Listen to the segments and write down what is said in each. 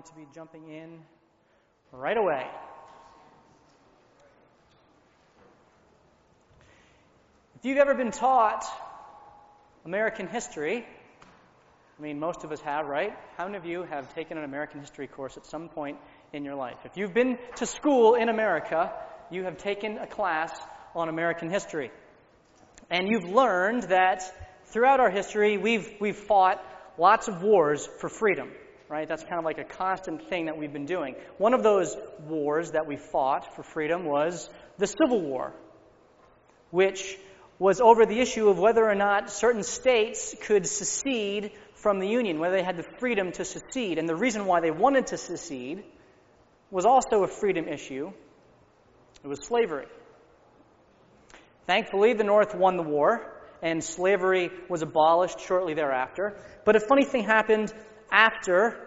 going to be jumping in right away. If you've ever been taught American history, I mean, most of us have, right? How many of you have taken an American history course at some point in your life? If you've been to school in America, you have taken a class on American history. And you've learned that throughout our history, we've, we've fought lots of wars for freedom, right? That's kind of like a constant thing that we've been doing. One of those wars that we fought for freedom was the Civil War, which was over the issue of whether or not certain states could secede from the Union, whether they had the freedom to secede. And the reason why they wanted to secede was also a freedom issue. It was slavery. Thankfully, the North won the war, and slavery was abolished shortly thereafter. But a funny thing happened after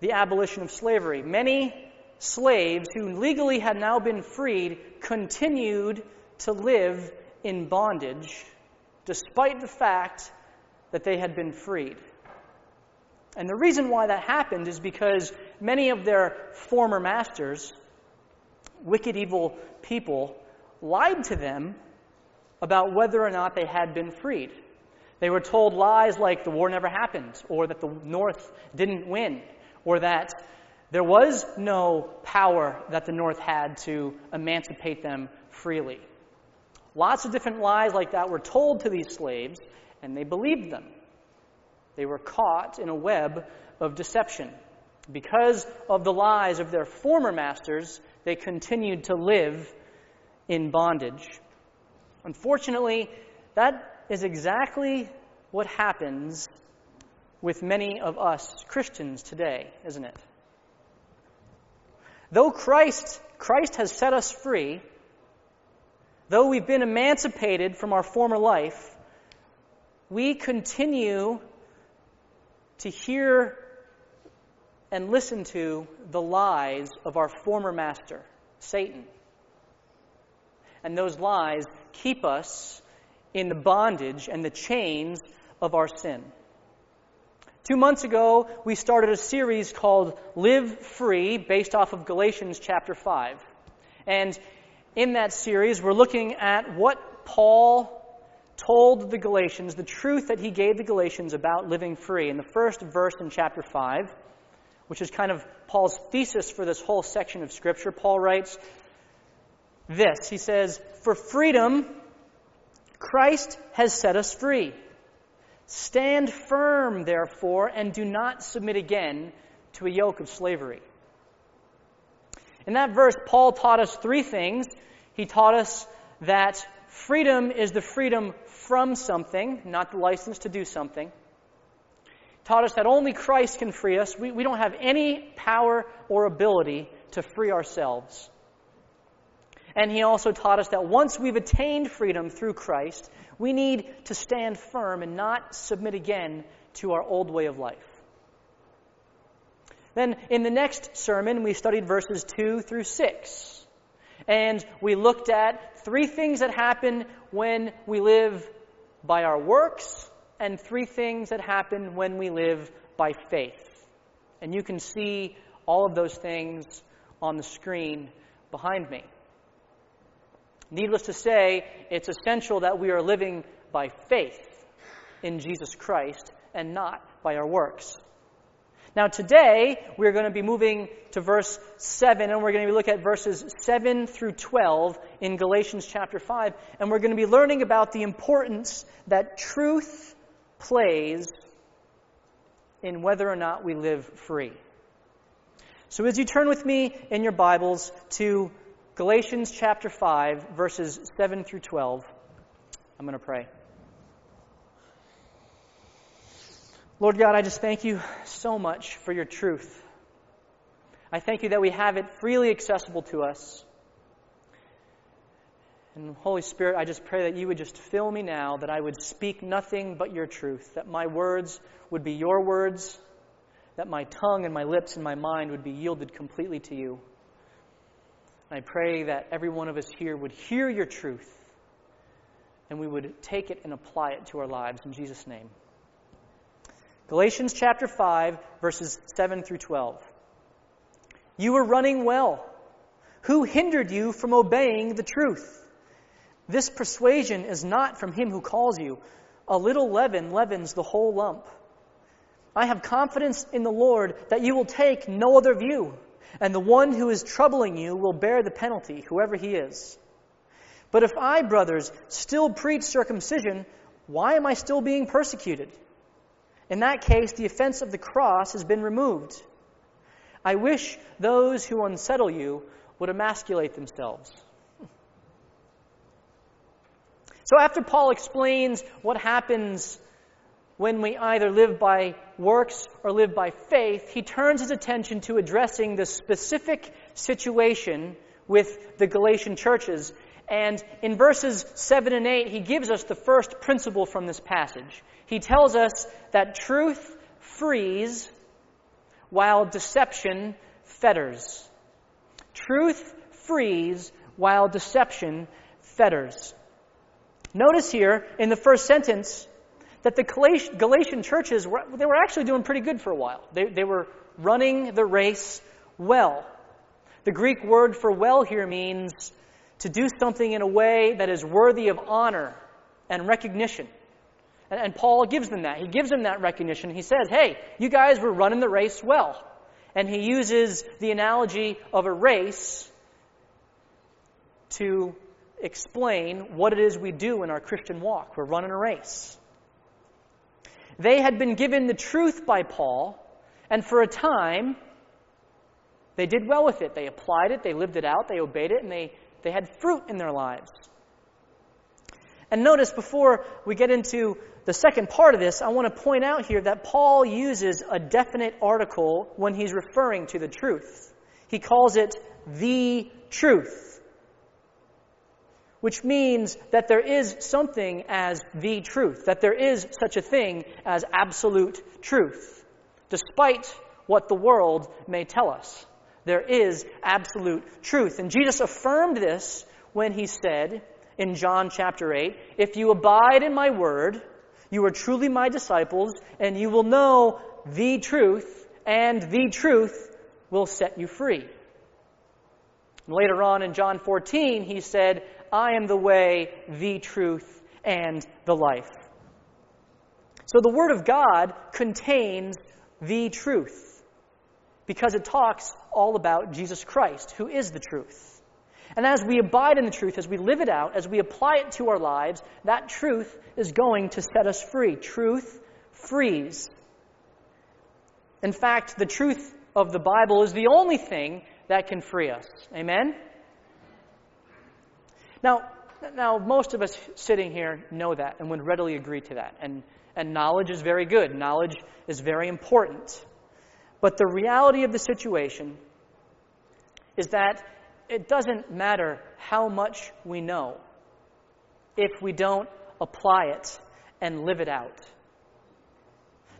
the abolition of slavery. Many slaves who legally had now been freed continued to live in bondage despite the fact that they had been freed. And the reason why that happened is because many of their former masters, wicked, evil people, lied to them about whether or not they had been freed. They were told lies like the war never happened, or that the North didn't win, or that there was no power that the North had to emancipate them freely. Lots of different lies like that were told to these slaves, and they believed them. They were caught in a web of deception. Because of the lies of their former masters, they continued to live in bondage. Unfortunately, that is exactly what happens with many of us Christians today, isn't it? Though Christ, Christ has set us free, though we've been emancipated from our former life, we continue to hear and listen to the lies of our former master, Satan. And those lies keep us in the bondage and the chains of our sin. Two months ago, we started a series called Live Free, based off of Galatians chapter 5. And in that series, we're looking at what Paul told the Galatians, the truth that he gave the Galatians about living free. In the first verse in chapter 5, which is kind of Paul's thesis for this whole section of Scripture, Paul writes this. He says, For freedom, Christ has set us free. Stand firm, therefore, and do not submit again to a yoke of slavery. In that verse, Paul taught us three things. He taught us that freedom is the freedom from something, not the license to do something. Taught us that only Christ can free us. We, we don't have any power or ability to free ourselves. And he also taught us that once we've attained freedom through Christ, we need to stand firm and not submit again to our old way of life. Then in the next sermon, we studied verses 2 through 6. And we looked at three things that happen when we live by our works, and three things that happen when we live by faith. And you can see all of those things on the screen behind me. Needless to say, it's essential that we are living by faith in Jesus Christ and not by our works. Now, today, we're going to be moving to verse 7, and we're going to be look at verses 7 through 12 in Galatians chapter 5, and we're going to be learning about the importance that truth plays in whether or not we live free. So, as you turn with me in your Bibles to Galatians chapter 5, verses 7 through 12. I'm going to pray. Lord God, I just thank you so much for your truth. I thank you that we have it freely accessible to us. And Holy Spirit, I just pray that you would just fill me now, that I would speak nothing but your truth, that my words would be your words, that my tongue and my lips and my mind would be yielded completely to you. I pray that every one of us here would hear your truth and we would take it and apply it to our lives in Jesus' name. Galatians chapter 5, verses 7 through 12. You were running well. Who hindered you from obeying the truth? This persuasion is not from him who calls you. A little leaven leavens the whole lump. I have confidence in the Lord that you will take no other view, and the one who is troubling you will bear the penalty, whoever he is. But if I, brothers, still preach circumcision, why am I still being persecuted? In that case, the offense of the cross has been removed. I wish those who unsettle you would emasculate themselves. So, after Paul explains what happens when we either live by works or live by faith, he turns his attention to addressing the specific situation with the Galatian churches. And in verses 7 and 8, he gives us the first principle from this passage. He tells us that truth frees while deception fetters. Truth frees while deception fetters. Notice here in the first sentence that the Galatian churches were, they were actually doing pretty good for a while. They, they were running the race well. The Greek word for well here means to do something in a way that is worthy of honor and recognition. And, and Paul gives them that. He gives them that recognition. He says, hey, you guys were running the race well. And he uses the analogy of a race to explain what it is we do in our Christian walk. We're running a race. They had been given the truth by Paul, and for a time, they did well with it. They applied it, they lived it out, they obeyed it, and they, they had fruit in their lives. And notice before we get into the second part of this, I want to point out here that Paul uses a definite article when he's referring to the truth. He calls it the truth, which means that there is something as the truth, that there is such a thing as absolute truth, despite what the world may tell us. There is absolute truth. And Jesus affirmed this when he said in John chapter 8, If you abide in my word, you are truly my disciples, and you will know the truth, and the truth will set you free. Later on in John 14, he said, I am the way, the truth, and the life. So the Word of God contains the truth because it talks all about Jesus Christ, who is the truth. And as we abide in the truth, as we live it out, as we apply it to our lives, that truth is going to set us free. Truth frees. In fact, the truth of the Bible is the only thing that can free us. Amen? Now, now most of us sitting here know that and would readily agree to that. And, and knowledge is very good. Knowledge is very important. But the reality of the situation is that it doesn't matter how much we know if we don't apply it and live it out.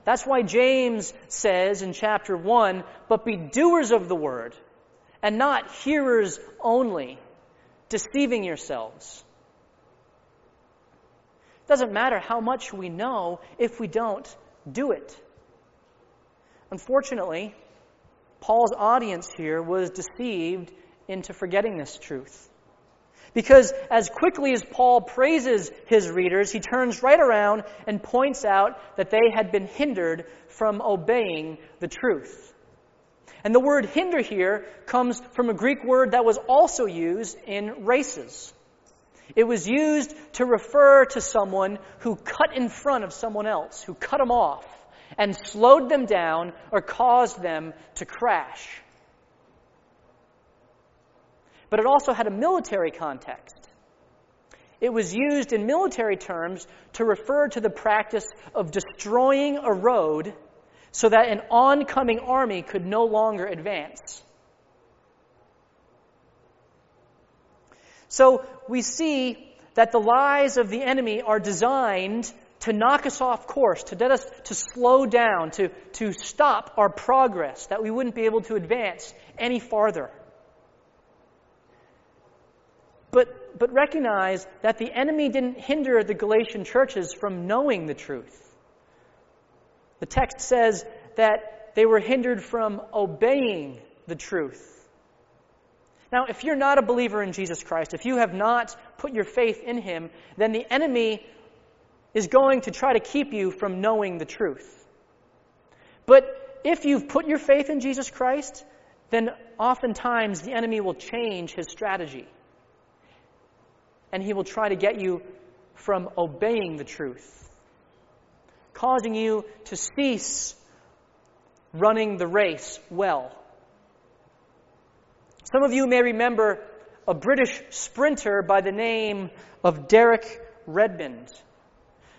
That's why James says in chapter 1 but be doers of the word and not hearers only, deceiving yourselves. It doesn't matter how much we know if we don't do it. Unfortunately, Paul's audience here was deceived into forgetting this truth. Because as quickly as Paul praises his readers, he turns right around and points out that they had been hindered from obeying the truth. And the word hinder here comes from a Greek word that was also used in races. It was used to refer to someone who cut in front of someone else, who cut them off and slowed them down or caused them to crash but it also had a military context. It was used in military terms to refer to the practice of destroying a road so that an oncoming army could no longer advance. So we see that the lies of the enemy are designed to knock us off course, to get us to slow down, to, to stop our progress, that we wouldn't be able to advance any farther. But, but recognize that the enemy didn't hinder the Galatian churches from knowing the truth. The text says that they were hindered from obeying the truth. Now, if you're not a believer in Jesus Christ, if you have not put your faith in him, then the enemy is going to try to keep you from knowing the truth. But if you've put your faith in Jesus Christ, then oftentimes the enemy will change his strategy. And he will try to get you from obeying the truth, causing you to cease running the race well. Some of you may remember a British sprinter by the name of Derek Redmond.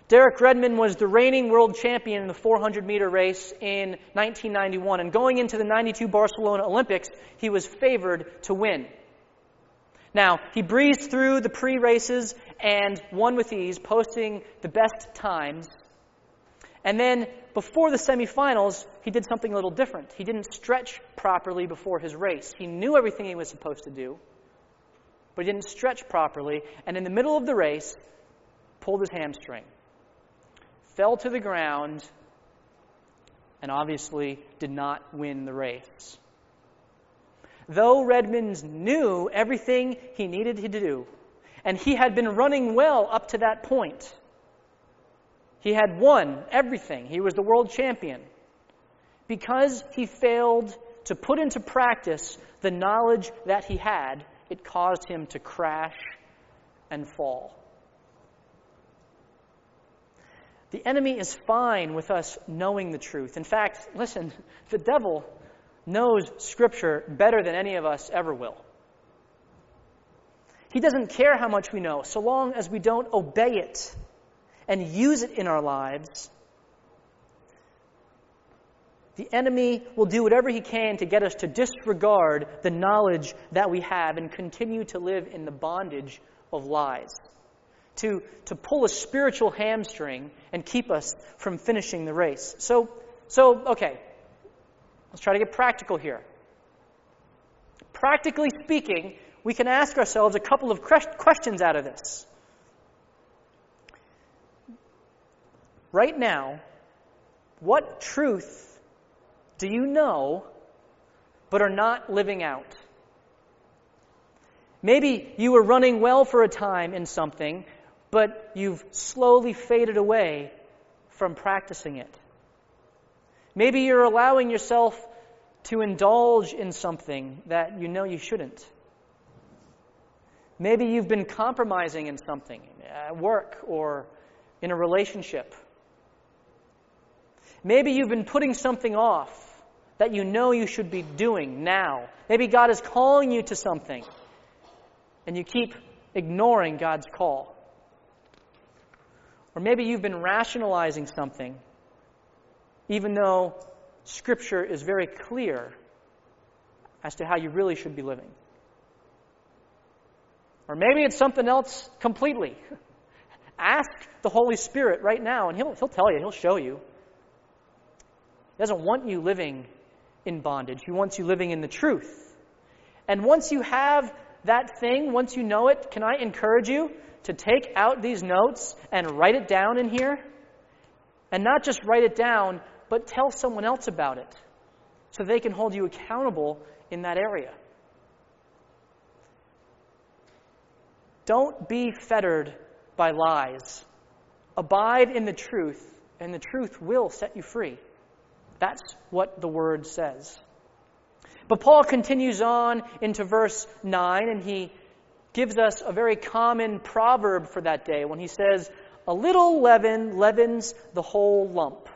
Derek Redmond was the reigning world champion in the 400 meter race in 1991. And going into the 92 Barcelona Olympics, he was favored to win. Now, he breezed through the pre races and won with ease, posting the best times. And then before the semifinals, he did something a little different. He didn't stretch properly before his race. He knew everything he was supposed to do, but he didn't stretch properly. And in the middle of the race, pulled his hamstring fell to the ground, and obviously did not win the race. Though Redmond knew everything he needed to do, and he had been running well up to that point, he had won everything. He was the world champion. Because he failed to put into practice the knowledge that he had, it caused him to crash and fall. The enemy is fine with us knowing the truth. In fact, listen, the devil knows Scripture better than any of us ever will. He doesn't care how much we know, so long as we don't obey it and use it in our lives. The enemy will do whatever he can to get us to disregard the knowledge that we have and continue to live in the bondage of lies to, to pull a spiritual hamstring and keep us from finishing the race. So, so, okay, let's try to get practical here. Practically speaking, we can ask ourselves a couple of questions out of this. Right now, what truth do you know but are not living out? Maybe you were running well for a time in something, but you've slowly faded away from practicing it. Maybe you're allowing yourself to indulge in something that you know you shouldn't. Maybe you've been compromising in something, at work or in a relationship. Maybe you've been putting something off that you know you should be doing now. Maybe God is calling you to something, and you keep ignoring God's call. Or maybe you've been rationalizing something, even though Scripture is very clear as to how you really should be living. Or maybe it's something else completely. Ask the Holy Spirit right now, and he'll, he'll tell you, He'll show you. He doesn't want you living in bondage, He wants you living in the truth. And once you have that thing, once you know it, can I encourage you to take out these notes and write it down in here. And not just write it down, but tell someone else about it so they can hold you accountable in that area. Don't be fettered by lies. Abide in the truth, and the truth will set you free. That's what the word says. But Paul continues on into verse 9, and he gives us a very common proverb for that day when he says, A little leaven leavens the whole lump.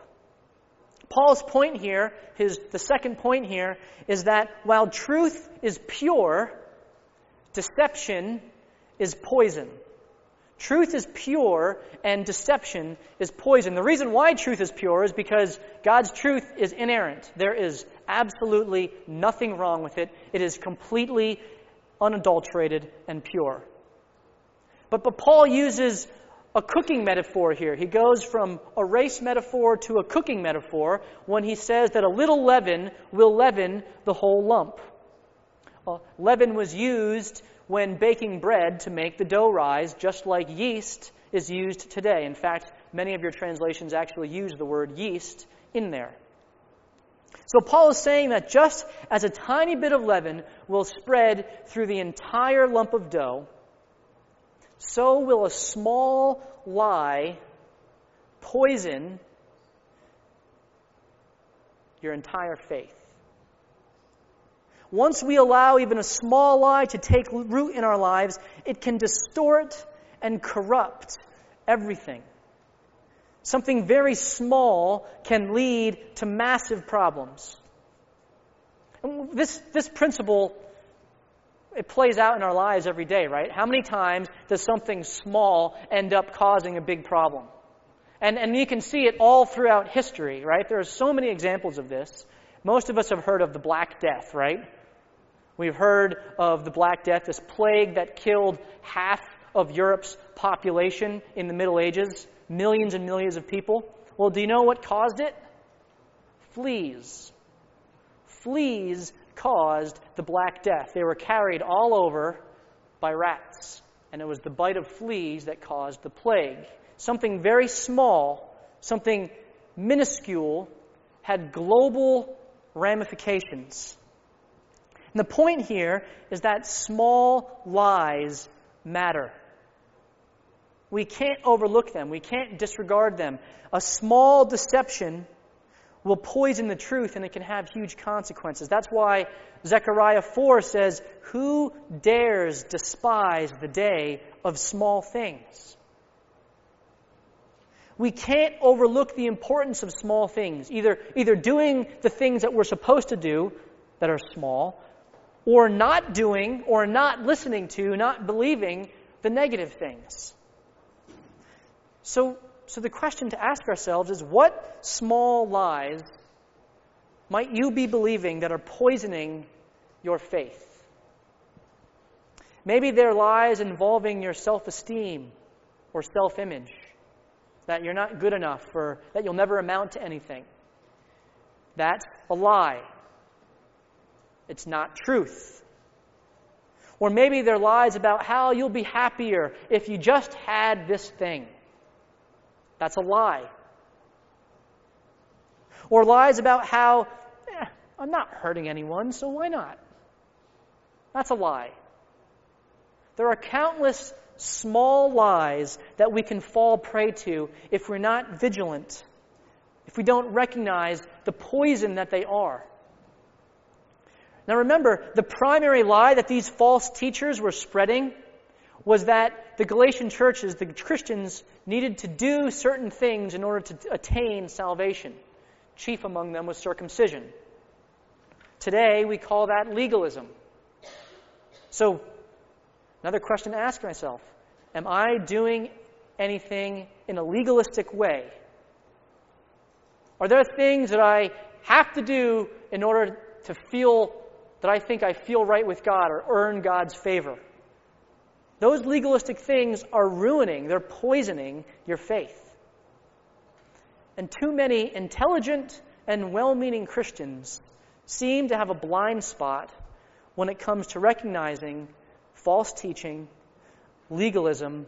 Paul's point here, his, the second point here, is that while truth is pure, deception is poison. Truth is pure and deception is poison. The reason why truth is pure is because God's truth is inerrant. There is absolutely nothing wrong with it. It is completely unadulterated, and pure. But, but Paul uses a cooking metaphor here. He goes from a race metaphor to a cooking metaphor when he says that a little leaven will leaven the whole lump. Well, leaven was used when baking bread to make the dough rise, just like yeast is used today. In fact, many of your translations actually use the word yeast in there. So Paul is saying that just as a tiny bit of leaven will spread through the entire lump of dough, so will a small lie poison your entire faith. Once we allow even a small lie to take root in our lives, it can distort and corrupt everything. Something very small can lead to massive problems. And this, this principle, it plays out in our lives every day, right? How many times does something small end up causing a big problem? And, and you can see it all throughout history, right? There are so many examples of this. Most of us have heard of the Black Death, right? We've heard of the Black Death, this plague that killed half of Europe's population in the Middle Ages, millions and millions of people. Well, do you know what caused it? Fleas. Fleas caused the Black Death. They were carried all over by rats, and it was the bite of fleas that caused the plague. Something very small, something minuscule, had global ramifications. The point here is that small lies matter. We can't overlook them. We can't disregard them. A small deception will poison the truth and it can have huge consequences. That's why Zechariah 4 says, Who dares despise the day of small things? We can't overlook the importance of small things, either, either doing the things that we're supposed to do that are small, or not doing or not listening to, not believing the negative things. So, so the question to ask ourselves is what small lies might you be believing that are poisoning your faith? Maybe they're lies involving your self esteem or self image, that you're not good enough or that you'll never amount to anything. That's a lie. It's not truth. Or maybe they're lies about how you'll be happier if you just had this thing. That's a lie. Or lies about how, eh, I'm not hurting anyone, so why not? That's a lie. There are countless small lies that we can fall prey to if we're not vigilant, if we don't recognize the poison that they are. Now remember, the primary lie that these false teachers were spreading was that the Galatian churches, the Christians, needed to do certain things in order to attain salvation. Chief among them was circumcision. Today, we call that legalism. So, another question to ask myself Am I doing anything in a legalistic way? Are there things that I have to do in order to feel that I think I feel right with God or earn God's favor. Those legalistic things are ruining, they're poisoning your faith. And too many intelligent and well meaning Christians seem to have a blind spot when it comes to recognizing false teaching, legalism,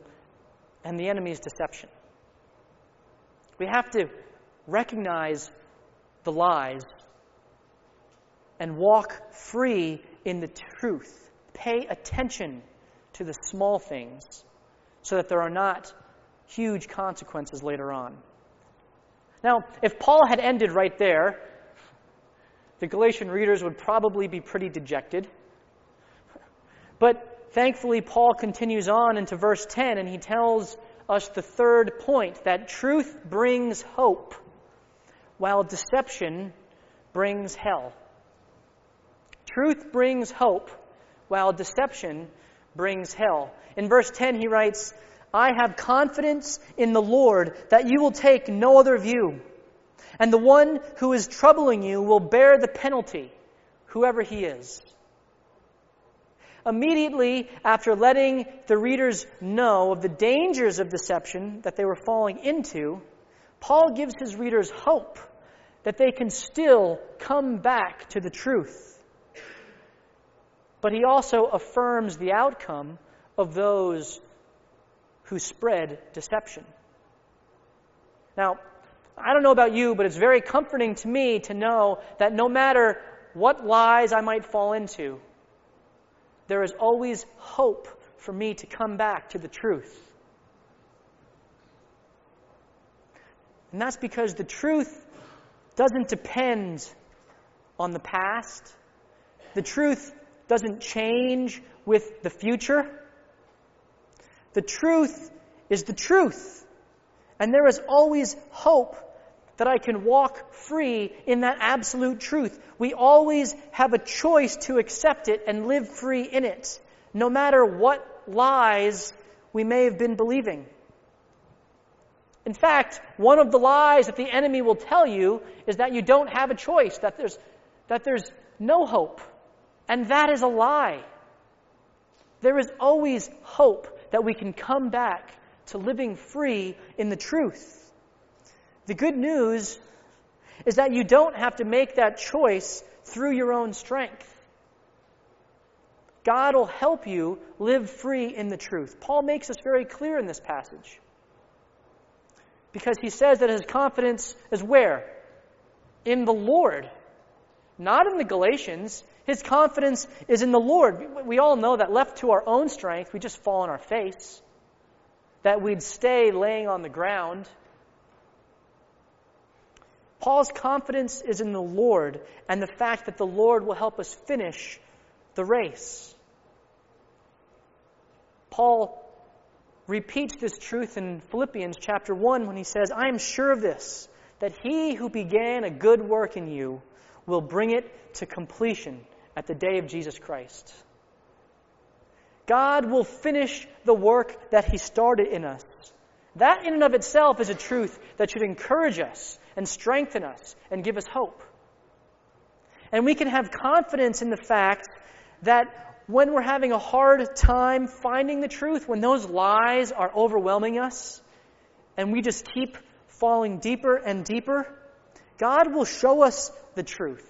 and the enemy's deception. We have to recognize the lies and walk free in the truth. Pay attention to the small things so that there are not huge consequences later on. Now, if Paul had ended right there, the Galatian readers would probably be pretty dejected. But thankfully, Paul continues on into verse 10 and he tells us the third point that truth brings hope, while deception brings hell. Truth brings hope, while deception brings hell. In verse 10, he writes, I have confidence in the Lord that you will take no other view, and the one who is troubling you will bear the penalty, whoever he is. Immediately after letting the readers know of the dangers of deception that they were falling into, Paul gives his readers hope that they can still come back to the truth but he also affirms the outcome of those who spread deception. Now, I don't know about you, but it's very comforting to me to know that no matter what lies I might fall into, there is always hope for me to come back to the truth. And that's because the truth doesn't depend on the past. The truth doesn't change with the future. The truth is the truth. And there is always hope that I can walk free in that absolute truth. We always have a choice to accept it and live free in it, no matter what lies we may have been believing. In fact, one of the lies that the enemy will tell you is that you don't have a choice, that there's, that there's no hope. And that is a lie. There is always hope that we can come back to living free in the truth. The good news is that you don't have to make that choice through your own strength. God will help you live free in the truth. Paul makes this very clear in this passage. Because he says that his confidence is where? In the Lord. Not in the Galatians. His confidence is in the Lord. We all know that left to our own strength, we just fall on our face. That we'd stay laying on the ground. Paul's confidence is in the Lord and the fact that the Lord will help us finish the race. Paul repeats this truth in Philippians chapter 1 when he says, I am sure of this, that he who began a good work in you will bring it to completion at the day of Jesus Christ. God will finish the work that he started in us. That in and of itself is a truth that should encourage us and strengthen us and give us hope. And we can have confidence in the fact that when we're having a hard time finding the truth, when those lies are overwhelming us, and we just keep falling deeper and deeper, God will show us the truth,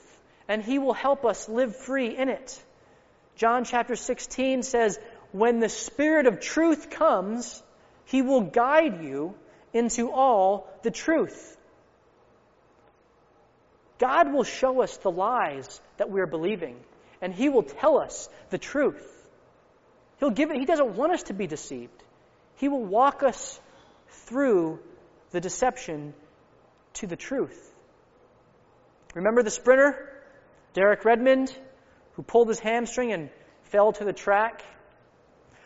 and He will help us live free in it. John chapter 16 says, When the Spirit of truth comes, He will guide you into all the truth. God will show us the lies that we're believing and He will tell us the truth. He'll give it, He doesn't want us to be deceived. He will walk us through the deception to the truth. Remember the sprinter, Derek Redmond, who pulled his hamstring and fell to the track?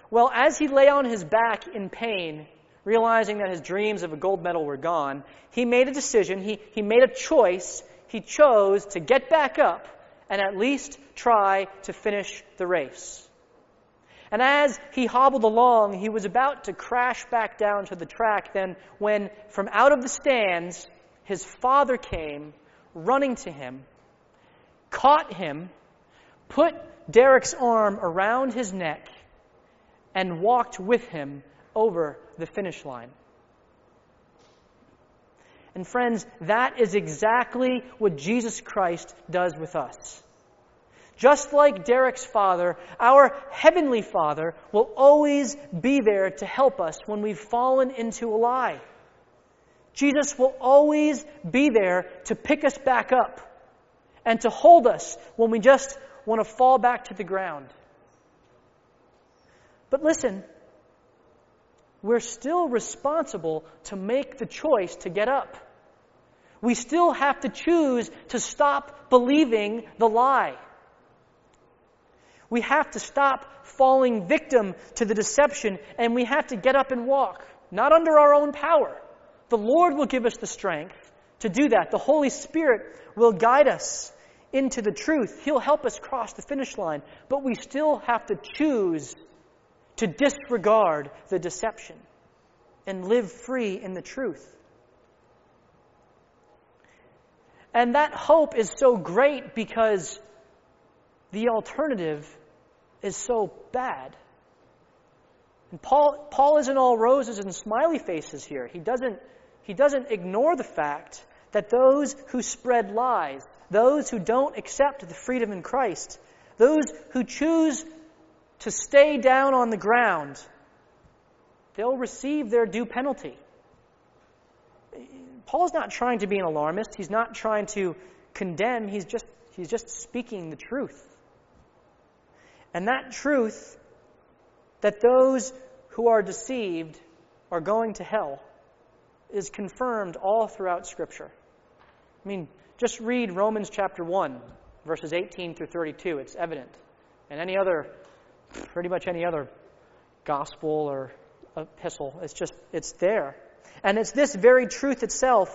Well, as he lay on his back in pain, realizing that his dreams of a gold medal were gone, he made a decision, he, he made a choice. He chose to get back up and at least try to finish the race. And as he hobbled along, he was about to crash back down to the track then when from out of the stands his father came running to him, caught him, put Derek's arm around his neck, and walked with him over the finish line. And friends, that is exactly what Jesus Christ does with us. Just like Derek's father, our heavenly father will always be there to help us when we've fallen into a lie. Jesus will always be there to pick us back up and to hold us when we just want to fall back to the ground. But listen, we're still responsible to make the choice to get up. We still have to choose to stop believing the lie. We have to stop falling victim to the deception and we have to get up and walk, not under our own power. The Lord will give us the strength to do that. The Holy Spirit will guide us into the truth. He'll help us cross the finish line, but we still have to choose to disregard the deception and live free in the truth. And that hope is so great because the alternative is so bad. And Paul, Paul isn't all roses and smiley faces here. He doesn't, he doesn't ignore the fact that those who spread lies, those who don't accept the freedom in Christ, those who choose to stay down on the ground, they'll receive their due penalty. Paul's not trying to be an alarmist. He's not trying to condemn. He's just, he's just speaking the truth. And that truth, that those who are deceived are going to hell, is confirmed all throughout Scripture. I mean, just read Romans chapter 1, verses 18 through 32. It's evident. And any other, pretty much any other gospel or epistle, it's just, it's there. And it's this very truth itself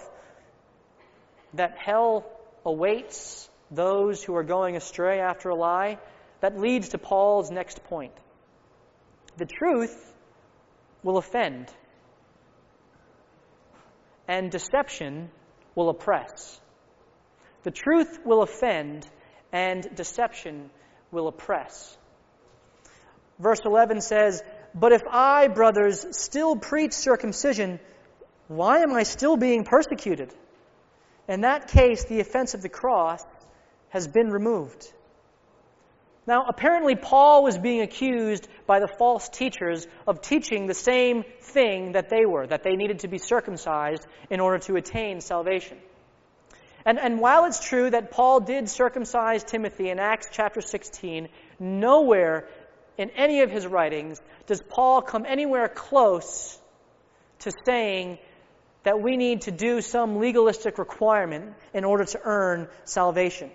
that hell awaits those who are going astray after a lie that leads to Paul's next point. The truth will offend, and deception will oppress. The truth will offend, and deception will oppress. Verse 11 says, But if I, brothers, still preach circumcision, why am I still being persecuted? In that case, the offense of the cross has been removed. Now, apparently, Paul was being accused by the false teachers of teaching the same thing that they were, that they needed to be circumcised in order to attain salvation. And, and while it's true that Paul did circumcise Timothy in Acts chapter 16, nowhere in any of his writings does Paul come anywhere close to saying that we need to do some legalistic requirement in order to earn salvation.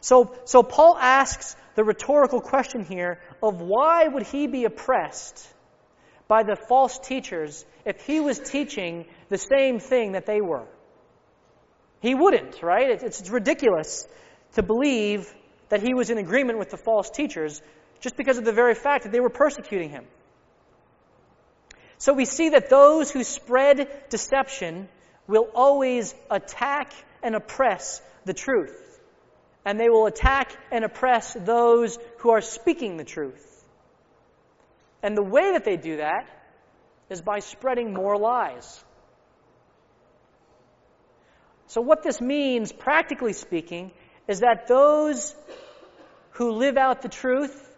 So, so Paul asks the rhetorical question here of why would he be oppressed by the false teachers if he was teaching the same thing that they were? He wouldn't, right? It's, it's ridiculous to believe that he was in agreement with the false teachers just because of the very fact that they were persecuting him. So we see that those who spread deception will always attack and oppress the truth. And they will attack and oppress those who are speaking the truth. And the way that they do that is by spreading more lies. So, what this means, practically speaking, is that those who live out the truth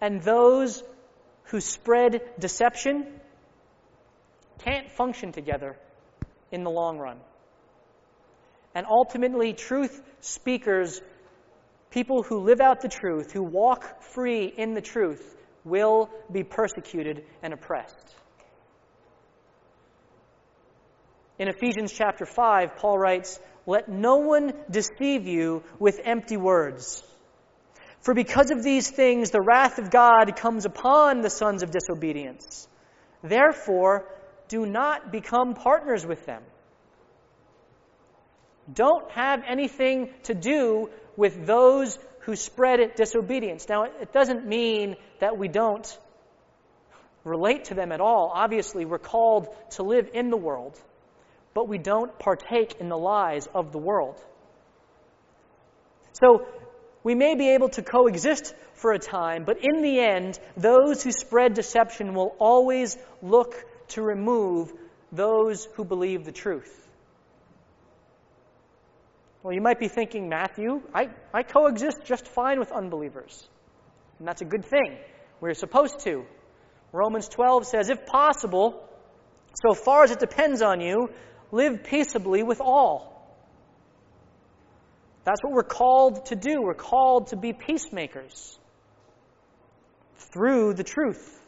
and those who spread deception can't function together in the long run. And ultimately, truth speakers, people who live out the truth, who walk free in the truth, will be persecuted and oppressed. In Ephesians chapter 5, Paul writes, Let no one deceive you with empty words. For because of these things, the wrath of God comes upon the sons of disobedience. Therefore, do not become partners with them. Don't have anything to do with those who spread disobedience. Now, it doesn't mean that we don't relate to them at all. Obviously, we're called to live in the world, but we don't partake in the lies of the world. So, we may be able to coexist for a time, but in the end, those who spread deception will always look to remove those who believe the truth. Well, you might be thinking, Matthew, I, I coexist just fine with unbelievers. And that's a good thing. We're supposed to. Romans 12 says, if possible, so far as it depends on you, live peaceably with all. That's what we're called to do. We're called to be peacemakers through the truth.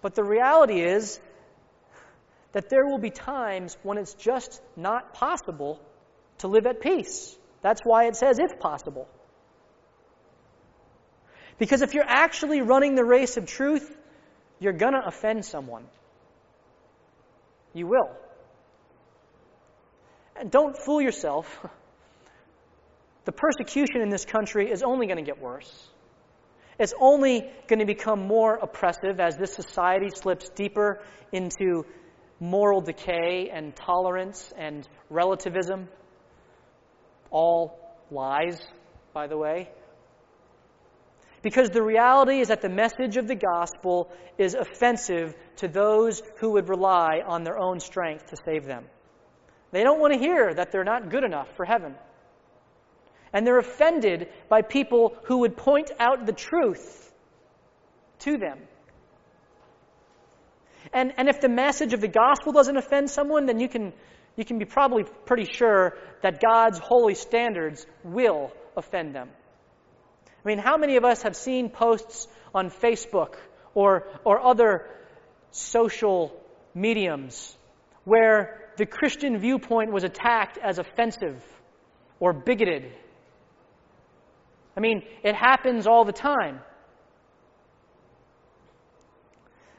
But the reality is that there will be times when it's just not possible to live at peace. That's why it says, if possible. Because if you're actually running the race of truth, you're going to offend someone. You will. And don't fool yourself. The persecution in this country is only going to get worse. It's only going to become more oppressive as this society slips deeper into moral decay and tolerance and relativism. All lies, by the way. Because the reality is that the message of the gospel is offensive to those who would rely on their own strength to save them. They don't want to hear that they're not good enough for heaven. And they're offended by people who would point out the truth to them. And, and if the message of the gospel doesn't offend someone, then you can, you can be probably pretty sure that God's holy standards will offend them. I mean, how many of us have seen posts on Facebook or, or other social mediums where the Christian viewpoint was attacked as offensive or bigoted? I mean, it happens all the time.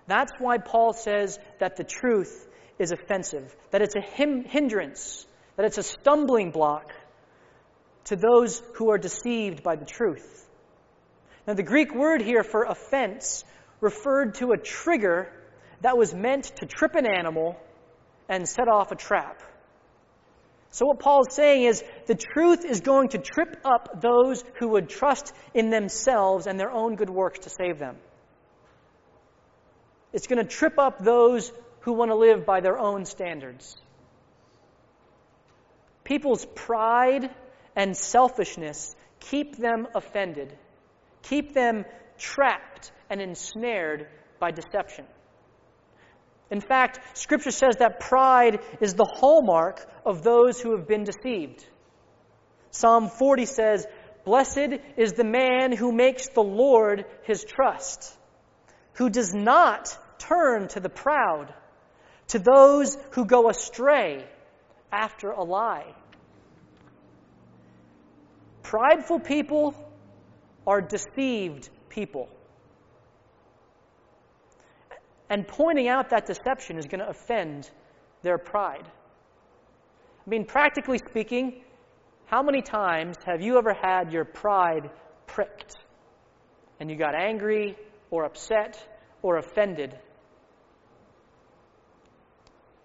That's why Paul says that the truth is offensive, that it's a hindrance, that it's a stumbling block to those who are deceived by the truth. Now, the Greek word here for offense referred to a trigger that was meant to trip an animal and set off a trap. So, what Paul is saying is the truth is going to trip up those who would trust in themselves and their own good works to save them. It's going to trip up those who want to live by their own standards. People's pride and selfishness keep them offended, keep them trapped and ensnared by deception. In fact, Scripture says that pride is the hallmark of those who have been deceived. Psalm 40 says, Blessed is the man who makes the Lord his trust, who does not turn to the proud, to those who go astray after a lie. Prideful people are deceived people. And pointing out that deception is going to offend their pride. I mean, practically speaking, how many times have you ever had your pride pricked and you got angry or upset or offended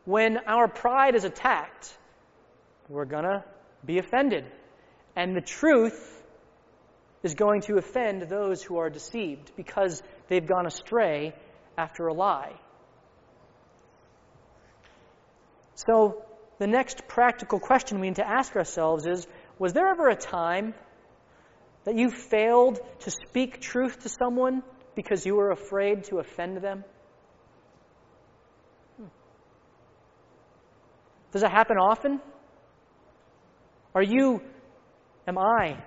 when our pride is attacked, we're going to be offended. And the truth is going to offend those who are deceived because they've gone astray after a lie. So, the next practical question we need to ask ourselves is Was there ever a time that you failed to speak truth to someone because you were afraid to offend them? Does it happen often? Are you, am I,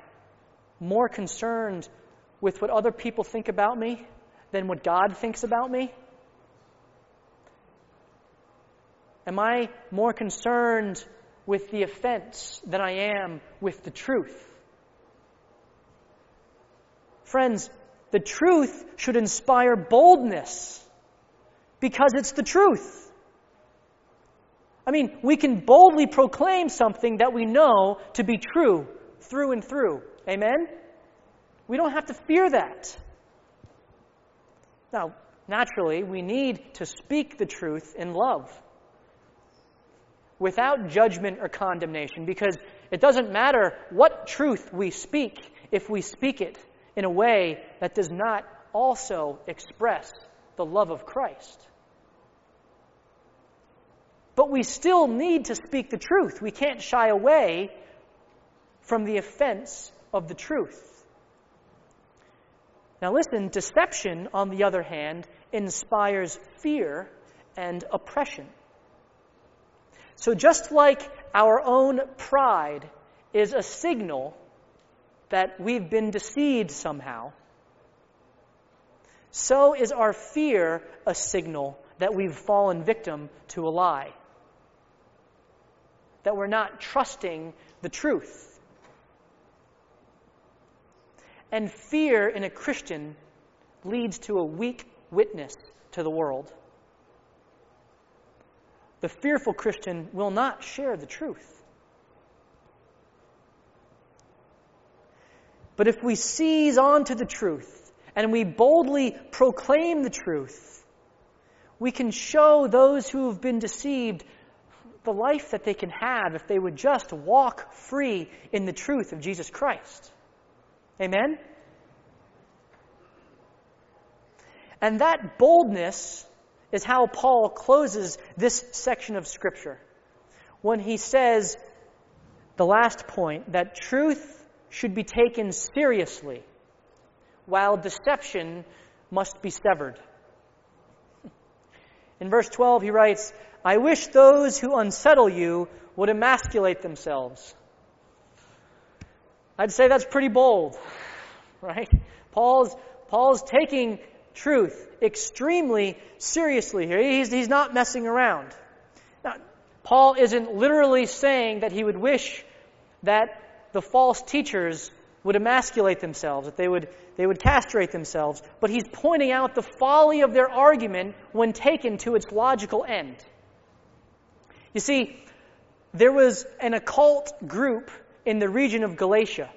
more concerned with what other people think about me than what God thinks about me? Am I more concerned with the offense than I am with the truth? Friends, the truth should inspire boldness because it's the truth. I mean, we can boldly proclaim something that we know to be true through and through. Amen? We don't have to fear that. Now, naturally, we need to speak the truth in love without judgment or condemnation because it doesn't matter what truth we speak if we speak it in a way that does not also express the love of Christ. But we still need to speak the truth. We can't shy away from the offense of the truth. Now, listen, deception, on the other hand, inspires fear and oppression. So, just like our own pride is a signal that we've been deceived somehow, so is our fear a signal that we've fallen victim to a lie that we're not trusting the truth. And fear in a Christian leads to a weak witness to the world. The fearful Christian will not share the truth. But if we seize onto the truth and we boldly proclaim the truth, we can show those who have been deceived the life that they can have if they would just walk free in the truth of Jesus Christ. Amen? And that boldness is how Paul closes this section of Scripture when he says, the last point, that truth should be taken seriously, while deception must be severed. In verse 12, he writes, I wish those who unsettle you would emasculate themselves. I'd say that's pretty bold, right? Paul's, Paul's taking truth extremely seriously here. He's, he's not messing around. Now, Paul isn't literally saying that he would wish that the false teachers would emasculate themselves, that they would, they would castrate themselves, but he's pointing out the folly of their argument when taken to its logical end. You see, there was an occult group in the region of Galatia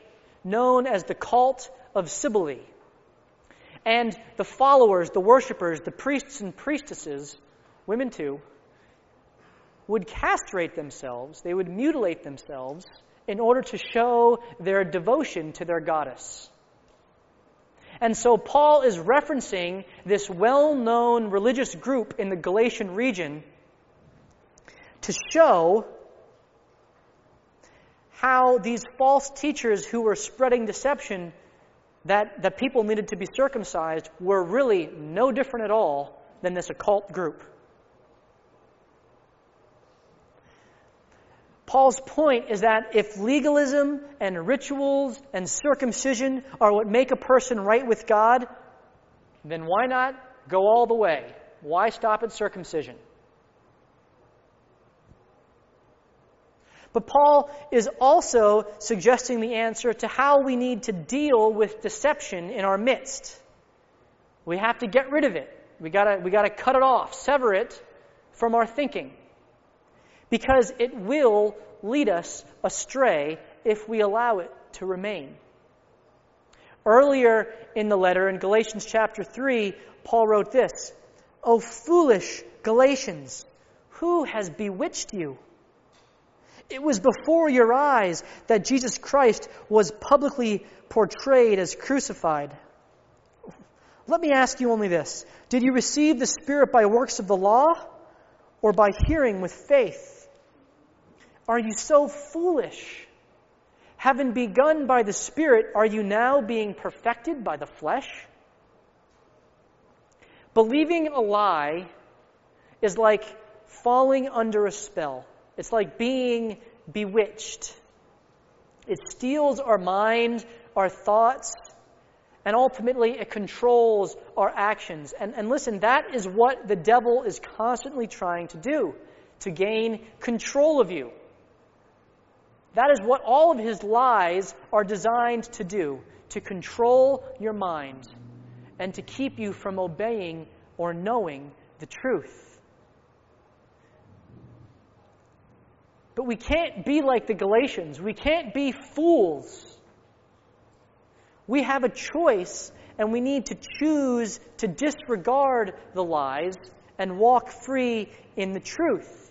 known as the cult of Cybele. And the followers, the worshippers, the priests and priestesses, women too, would castrate themselves, they would mutilate themselves in order to show their devotion to their goddess. And so Paul is referencing this well known religious group in the Galatian region to show how these false teachers who were spreading deception that, that people needed to be circumcised were really no different at all than this occult group. Paul's point is that if legalism and rituals and circumcision are what make a person right with God, then why not go all the way? Why stop at circumcision? But Paul is also suggesting the answer to how we need to deal with deception in our midst. We have to get rid of it. We gotta, we gotta cut it off, sever it from our thinking. Because it will lead us astray if we allow it to remain. Earlier in the letter, in Galatians chapter 3, Paul wrote this O foolish Galatians, who has bewitched you? It was before your eyes that Jesus Christ was publicly portrayed as crucified. Let me ask you only this Did you receive the Spirit by works of the law or by hearing with faith? Are you so foolish? Having begun by the Spirit, are you now being perfected by the flesh? Believing a lie is like falling under a spell. It's like being bewitched. It steals our mind, our thoughts, and ultimately it controls our actions. And, and listen, that is what the devil is constantly trying to do to gain control of you. That is what all of his lies are designed to do to control your mind and to keep you from obeying or knowing the truth. But we can't be like the Galatians. We can't be fools. We have a choice, and we need to choose to disregard the lies and walk free in the truth.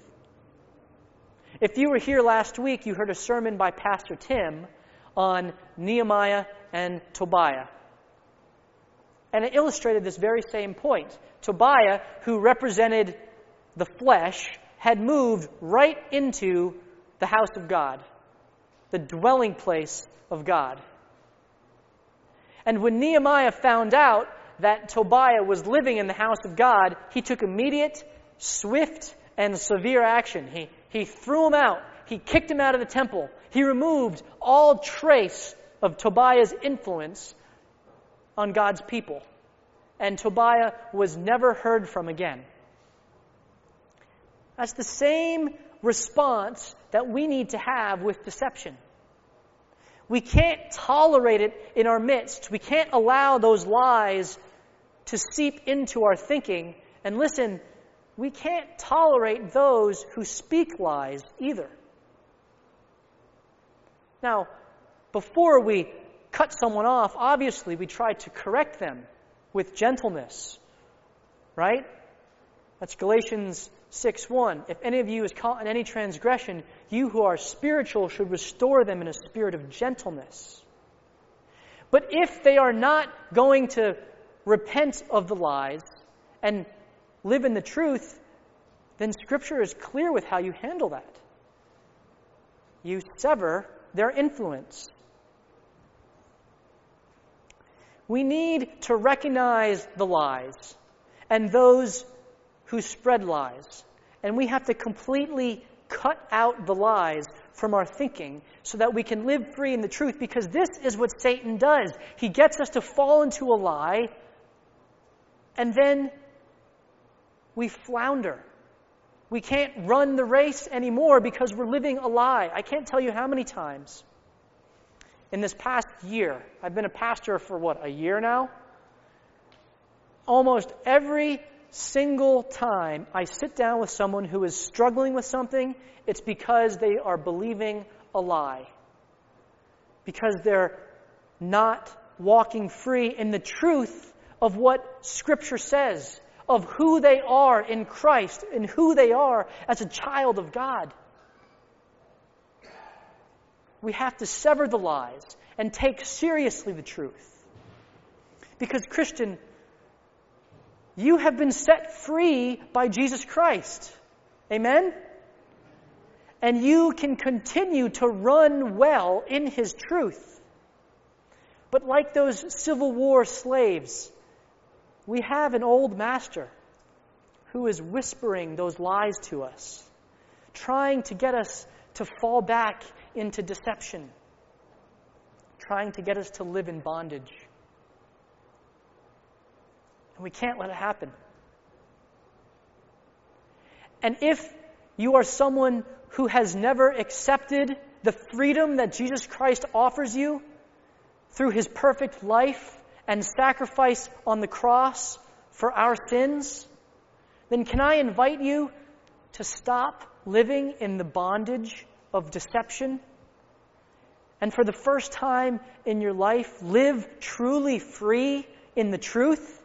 If you were here last week, you heard a sermon by Pastor Tim on Nehemiah and Tobiah. And it illustrated this very same point. Tobiah, who represented the flesh, had moved right into the house of God, the dwelling place of God. And when Nehemiah found out that Tobiah was living in the house of God, he took immediate, swift, and severe action. He, he threw him out. He kicked him out of the temple. He removed all trace of Tobiah's influence on God's people. And Tobiah was never heard from again. That's the same response that we need to have with deception. We can't tolerate it in our midst. We can't allow those lies to seep into our thinking. And listen, we can't tolerate those who speak lies either. Now, before we cut someone off, obviously we try to correct them with gentleness. Right? That's Galatians 6 1. If any of you is caught in any transgression, you who are spiritual should restore them in a spirit of gentleness. But if they are not going to repent of the lies and live in the truth, then Scripture is clear with how you handle that. You sever their influence. We need to recognize the lies and those who spread lies. And we have to completely cut out the lies from our thinking so that we can live free in the truth because this is what Satan does. He gets us to fall into a lie and then we flounder. We can't run the race anymore because we're living a lie. I can't tell you how many times in this past year, I've been a pastor for what, a year now? Almost every single time I sit down with someone who is struggling with something, it's because they are believing a lie. Because they're not walking free in the truth of what Scripture says, of who they are in Christ and who they are as a child of God. We have to sever the lies and take seriously the truth. Because, Christian, you have been set free by Jesus Christ. Amen? And you can continue to run well in His truth. But like those Civil War slaves, we have an old master who is whispering those lies to us, trying to get us to fall back into deception, trying to get us to live in bondage. And we can't let it happen. And if you are someone who has never accepted the freedom that Jesus Christ offers you through his perfect life and sacrifice on the cross for our sins, then can I invite you to stop living in the bondage of deception? And for the first time in your life, live truly free in the truth?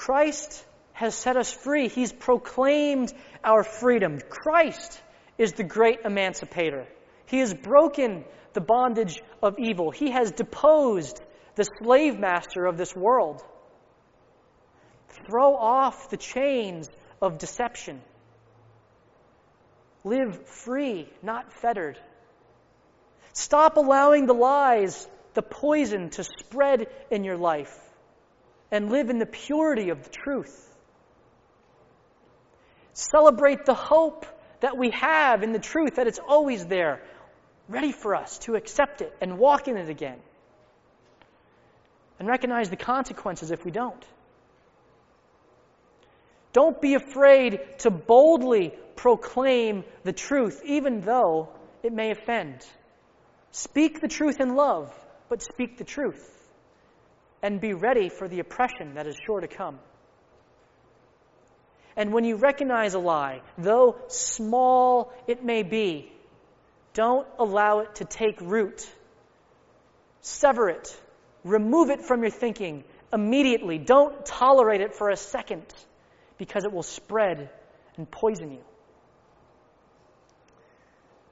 Christ has set us free. He's proclaimed our freedom. Christ is the great emancipator. He has broken the bondage of evil. He has deposed the slave master of this world. Throw off the chains of deception. Live free, not fettered. Stop allowing the lies, the poison to spread in your life and live in the purity of the truth. Celebrate the hope that we have in the truth, that it's always there, ready for us to accept it and walk in it again. And recognize the consequences if we don't. Don't be afraid to boldly proclaim the truth, even though it may offend. Speak the truth in love, but speak the truth and be ready for the oppression that is sure to come. And when you recognize a lie, though small it may be, don't allow it to take root. Sever it. Remove it from your thinking immediately. Don't tolerate it for a second because it will spread and poison you.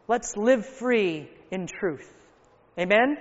Let's live free in truth. Amen?